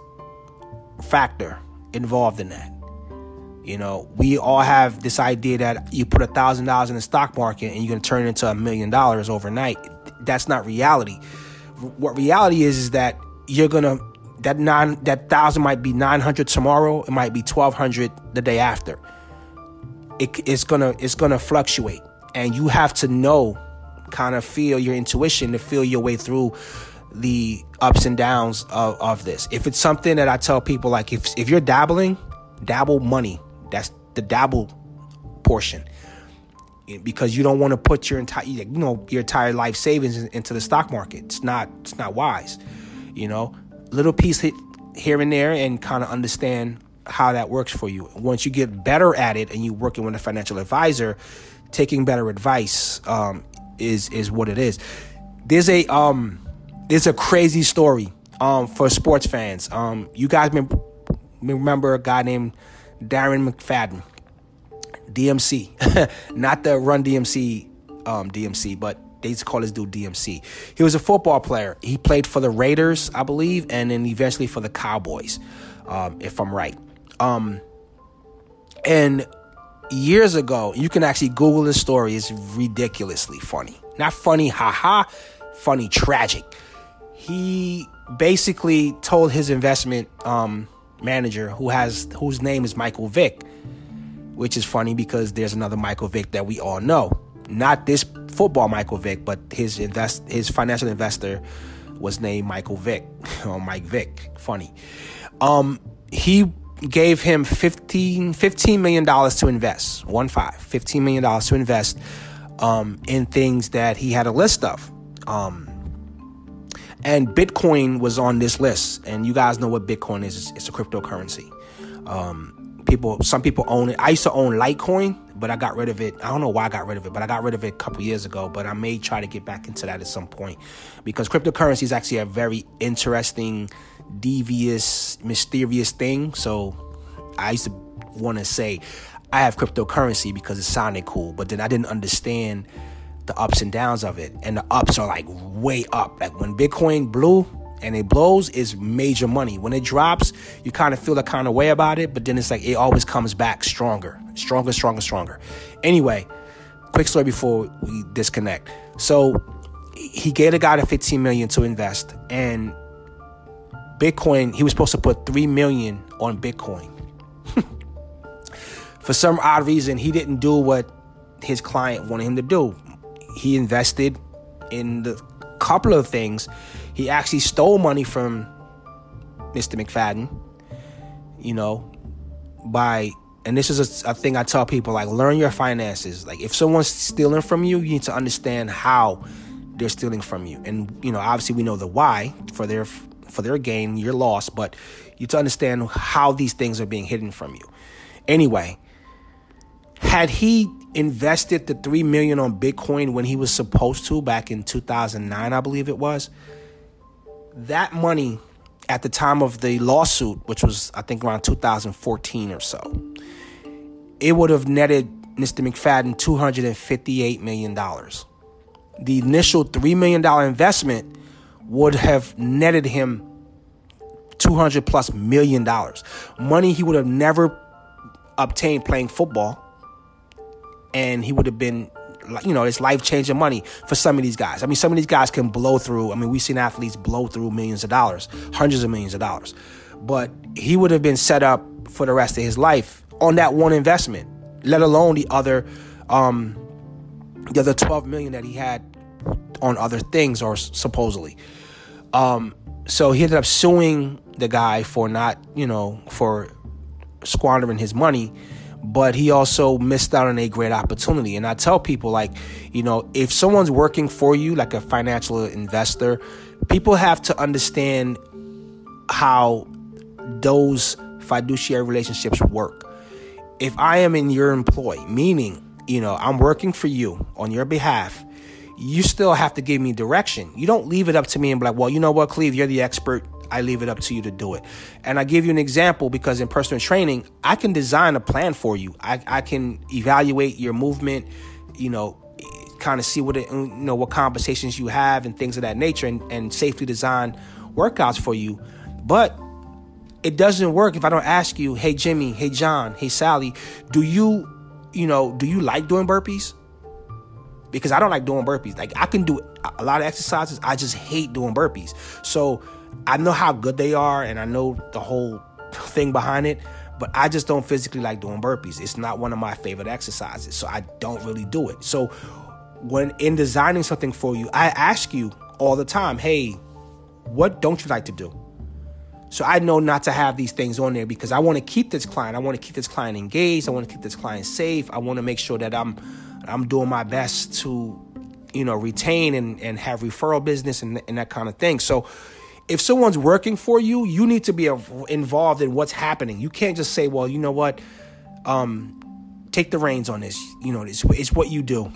factor involved in that. You know, we all have this idea that you put a thousand dollars in the stock market and you're gonna turn it into a million dollars overnight. That's not reality. What reality is is that you're gonna that nine that thousand might be nine hundred tomorrow. It might be twelve hundred the day after. It, it's gonna it's gonna fluctuate, and you have to know kind of feel your intuition to feel your way through the ups and downs of, of this. If it's something that I tell people, like if if you're dabbling, dabble money. That's the dabble portion. Because you don't want to put your entire you know your entire life savings into the stock market. It's not it's not wise. You know, little piece here and there, and kind of understand how that works for you. Once you get better at it, and you're working with a financial advisor, taking better advice um, is is what it is. There's a um there's a crazy story um for sports fans. Um you guys remember a guy named Darren McFadden, DMC, <laughs> not the Run DMC um DMC, but they used to call this dude DMC. He was a football player. He played for the Raiders, I believe, and then eventually for the Cowboys, um, if I'm right. Um, and years ago, you can actually Google this story. It's ridiculously funny. Not funny, haha, funny, tragic. He basically told his investment um, manager, who has whose name is Michael Vick, which is funny because there's another Michael Vick that we all know. Not this football Michael Vick, but his invest his financial investor was named Michael Vick <laughs> or Mike Vick. Funny. Um, he gave him 15, $15 million to invest, one five, $15 million to invest um, in things that he had a list of. Um, and Bitcoin was on this list. And you guys know what Bitcoin is. It's, it's a cryptocurrency. Um, people, some people own it. I used to own Litecoin, but I got rid of it. I don't know why I got rid of it, but I got rid of it a couple years ago. But I may try to get back into that at some point because cryptocurrency is actually a very interesting devious, mysterious thing. So I used to want to say I have cryptocurrency because it sounded cool, but then I didn't understand the ups and downs of it. And the ups are like way up. Like when Bitcoin blew and it blows is major money. When it drops, you kind of feel the kind of way about it, but then it's like it always comes back stronger, stronger, stronger, stronger. Anyway, quick story before we disconnect. So he gave the guy the 15 million to invest and Bitcoin, he was supposed to put 3 million on Bitcoin. <laughs> For some odd reason, he didn't do what his client wanted him to do. He invested in the couple of things. He actually stole money from Mr. McFadden, you know, by and this is a, a, thing I tell people like learn your finances. Like if someone's stealing from you, you need to understand how they're stealing from you. And you know, obviously we know the why for their for their gain, your loss, but you to understand how these things are being hidden from you. Anyway, had he invested the 3 million on Bitcoin when he was supposed to back in 2009, I believe it was, that money at the time of the lawsuit, which was I think around 2014 or so, it would have netted Mr. McFadden $258 million. The initial $3 million investment would have netted him 200 plus million dollars. Money he would have never obtained playing football. And he would have been, you know, it's life changing money for some of these guys. I mean, some of these guys can blow through. I mean, we've seen athletes blow through millions of dollars, hundreds of millions of dollars. but he would have been set up for the rest of his life on that one investment, let alone the other, um, the other 12 million that he had on other things or supposedly. Um, so he ended up suing the guy for not, you know, for squandering his money, but he also missed out on a great opportunity. And I tell people, like, you know, if someone's working for you, like a financial investor, people have to understand how those fiduciary relationships work. If I am in your employ, meaning, you know, I'm working for you on your behalf, you still have to give me direction. You don't leave it up to me and be like, well, you know what, Cleve, you're the expert. I leave it up to you to do it. And I give you an example because in personal training, I can design a plan for you. I, I can evaluate your movement, you know, kind of see what it, you know what conversations you have and things of that nature and, and safely design workouts for you. But it doesn't work if I don't ask you, hey Jimmy, hey John, hey Sally, do you, you know, do you like doing burpees? Because I don't like doing burpees. Like I can do a lot of exercises, I just hate doing burpees. So I know how good they are and I know the whole thing behind it, but I just don't physically like doing burpees. It's not one of my favorite exercises, so I don't really do it. So when in designing something for you, I ask you all the time, hey, what don't you like to do? So I know not to have these things on there because I want to keep this client. I want to keep this client engaged. I want to keep this client safe. I want to make sure that I'm I'm doing my best to, you know, retain and, and have referral business and, and that kind of thing. So if someone's working for you, you need to be involved in what's happening. You can't just say, well, you know what, um, take the reins on this. You know, it's, it's what you do.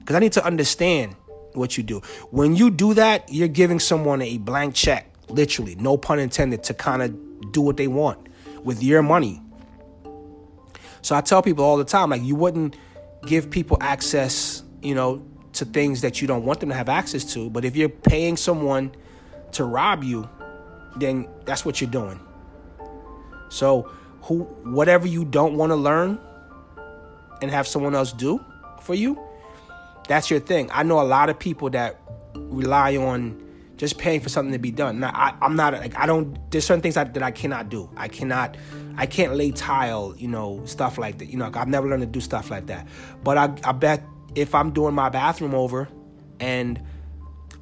Because I need to understand what you do. When you do that, you're giving someone a blank check literally, no pun intended, to kind of do what they want with your money. So I tell people all the time, like, you wouldn't give people access, you know, to things that you don't want them to have access to. But if you're paying someone to rob you, then that's what you're doing. So, who, whatever you don't want to learn and have someone else do for you, that's your thing. I know a lot of people that rely on just paying for something to be done. Now, I, am not like I don't. There's certain things that, that I cannot do. I cannot. I can't lay tile. You know, stuff like that. You know, I've never learned to do stuff like that. But I, I bet if I'm doing my bathroom over, and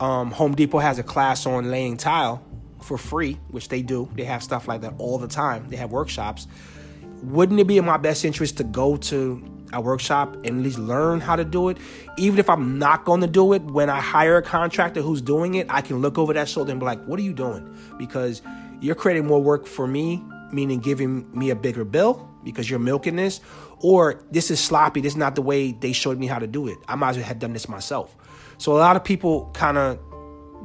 um, Home Depot has a class on laying tile for free, which they do. They have stuff like that all the time. They have workshops. Wouldn't it be in my best interest to go to a workshop and at least learn how to do it. Even if I'm not going to do it, when I hire a contractor who's doing it, I can look over that shoulder and be like, what are you doing? Because you're creating more work for me, meaning giving me a bigger bill because you're milking this, or this is sloppy. This is not the way they showed me how to do it. I might as well have done this myself. So a lot of people kind of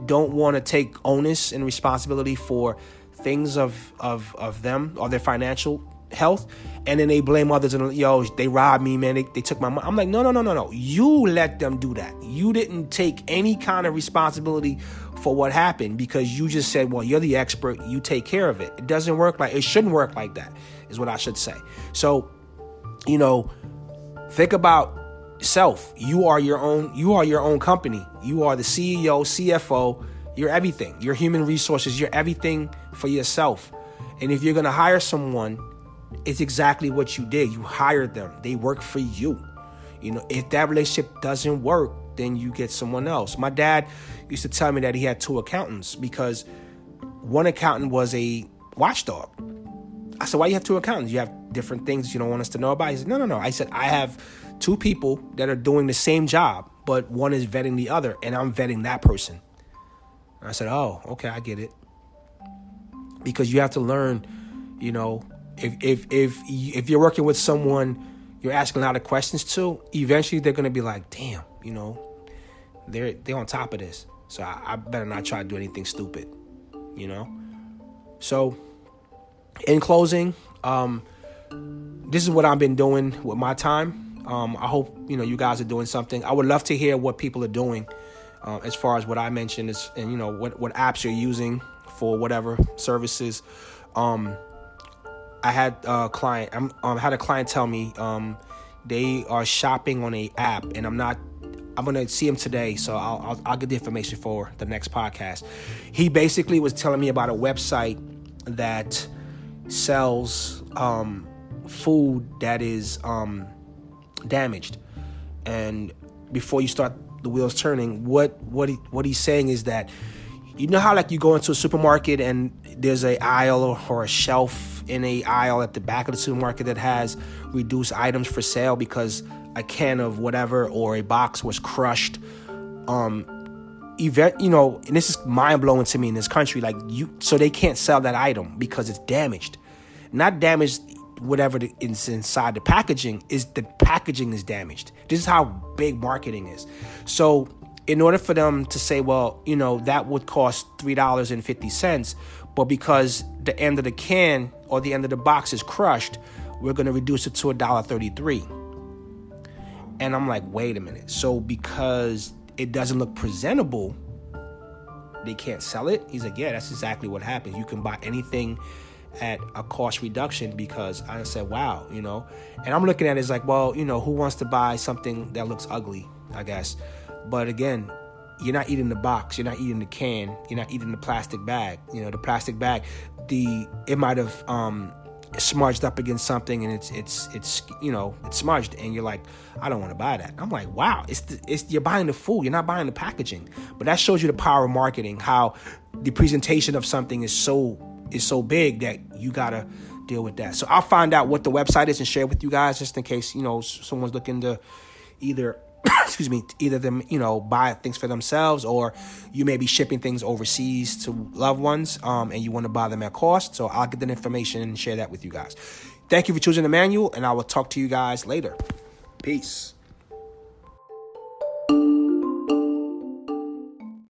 don't want to take onus and responsibility for things of, of, of them or their financial health and then they blame others and yo they robbed me man. They, they took my money i'm like no no no no no. You let them do that. You didn't take any kind of responsibility for what happened because you just said well you're the expert. You take care of it. It doesn't work like it shouldn't work like that is what i should say. So you know think about self you are your own you are your own company you are the ceo cfo you're everything you're human resources you're everything for yourself and if you're going to hire someone it's exactly what you did. You hired them. They work for you. You know, if that relationship doesn't work, then you get someone else. My dad used to tell me that he had two accountants because one accountant was a watchdog. I said, Why do you have two accountants? You have different things you don't want us to know about? He said, No, no, no. I said, I have two people that are doing the same job, but one is vetting the other, and I'm vetting that person. And I said, Oh, okay, I get it. Because you have to learn, you know, if if if if you're working with someone you're asking a lot of questions to, eventually they're gonna be like, damn, you know, they're they're on top of this. So I, I better not try to do anything stupid, you know. So, in closing, um, this is what I've been doing with my time. Um, I hope you know you guys are doing something. I would love to hear what people are doing uh, as far as what I mentioned is, and you know what what apps you're using for whatever services. Um, I had a client. I'm um, had a client tell me um, they are shopping on a app, and I'm not. I'm gonna see him today, so I'll, I'll, I'll get the information for the next podcast. He basically was telling me about a website that sells um, food that is um, damaged. And before you start the wheels turning, what what he, what he's saying is that you know how like you go into a supermarket and there's a aisle or a shelf in a aisle at the back of the supermarket that has reduced items for sale because a can of whatever or a box was crushed um event you know and this is mind-blowing to me in this country like you so they can't sell that item because it's damaged not damaged whatever is inside the packaging is the packaging is damaged this is how big marketing is so in order for them to say well you know that would cost $3.50 but because the end of the can or the end of the box is crushed we're going to reduce it to $1.33 and I'm like, wait a minute. So because it doesn't look presentable, they can't sell it? He's like, yeah, that's exactly what happens. You can buy anything at a cost reduction because I said, wow, you know. And I'm looking at it as like, well, you know, who wants to buy something that looks ugly, I guess. But again, you're not eating the box, you're not eating the can, you're not eating the plastic bag. You know, the plastic bag, the it might have um smudged up against something and it's it's it's you know it's smudged and you're like I don't want to buy that. I'm like wow it's the, it's you're buying the food you're not buying the packaging but that shows you the power of marketing how the presentation of something is so is so big that you gotta deal with that. So I'll find out what the website is and share with you guys just in case you know someone's looking to either <coughs> excuse me, either them, you know, buy things for themselves or you may be shipping things overseas to loved ones um, and you want to buy them at cost. So I'll get that information and share that with you guys. Thank you for choosing the manual, and I will talk to you guys later. Peace.